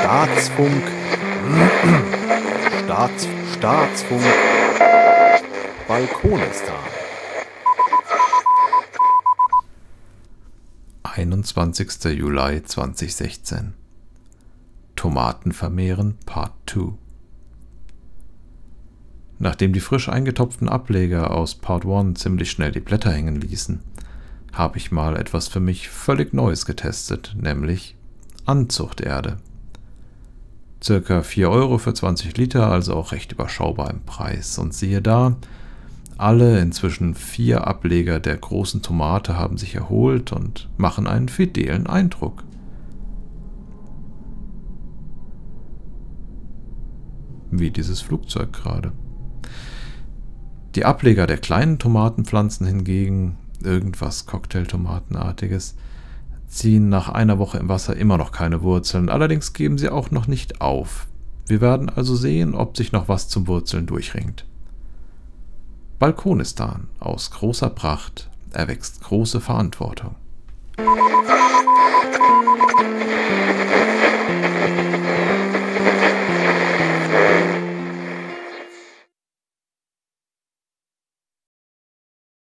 Staatsfunk. Staats, Staatsfunk. Balkonistan. 21. Juli 2016 Tomaten vermehren Part 2 Nachdem die frisch eingetopften Ableger aus Part 1 ziemlich schnell die Blätter hängen ließen, habe ich mal etwas für mich völlig Neues getestet, nämlich Anzuchterde. Circa 4 Euro für 20 Liter, also auch recht überschaubar im Preis. Und siehe da, alle inzwischen vier Ableger der großen Tomate haben sich erholt und machen einen fidelen Eindruck. Wie dieses Flugzeug gerade. Die Ableger der kleinen Tomatenpflanzen hingegen, irgendwas Cocktailtomatenartiges, ziehen nach einer Woche im Wasser immer noch keine Wurzeln, allerdings geben sie auch noch nicht auf. Wir werden also sehen, ob sich noch was zum Wurzeln durchringt. Balkonistan aus großer Pracht erwächst große Verantwortung.